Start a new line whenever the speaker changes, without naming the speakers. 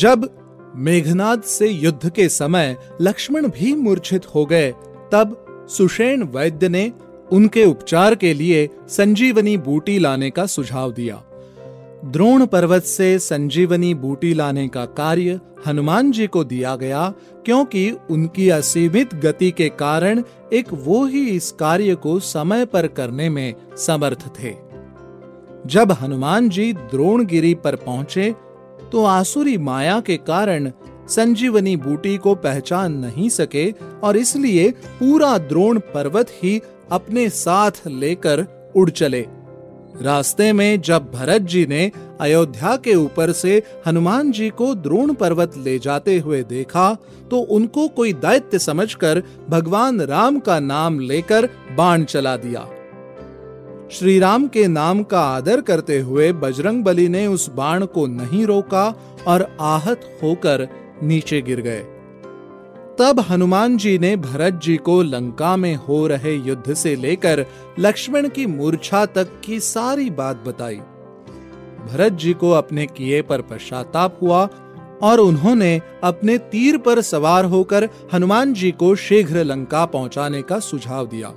जब मेघनाद से युद्ध के समय लक्ष्मण भी मूर्छित हो गए, तब सुषेण वैद्य ने उनके उपचार के लिए संजीवनी बूटी लाने का सुझाव दिया। द्रोण पर्वत से संजीवनी बूटी लाने का कार्य हनुमान जी को दिया गया, क्योंकि उनकी असीमित गति के कारण एक वो ही इस कार्य को समय पर करने में समर्थ थे। जब हनुमान जी द्रोणगिरी पर पहुँचे तो आसुरी माया के कारण संजीवनी बूटी को पहचान नहीं सके और इसलिए पूरा द्रोण पर्वत ही अपने साथ लेकर उड़ चले। रास्ते में जब भरत जी ने अयोध्या के ऊपर से हनुमान जी को द्रोण पर्वत ले जाते हुए देखा तो उनको कोई दैत्य समझकर भगवान राम का नाम लेकर बाण चला दिया। श्री राम के नाम का आदर करते हुए बजरंग बली ने उस बाण को नहीं रोका और आहत होकर नीचे गिर गए। तब हनुमान जी ने भरत जी को लंका में हो रहे युद्ध से लेकर लक्ष्मण की मूर्छा तक की सारी बात बताई। भरत जी को अपने किए पर पश्चाताप हुआ और उन्होंने अपने तीर पर सवार होकर हनुमान जी को शीघ्र लंका पहुँचाने का सुझाव दिया।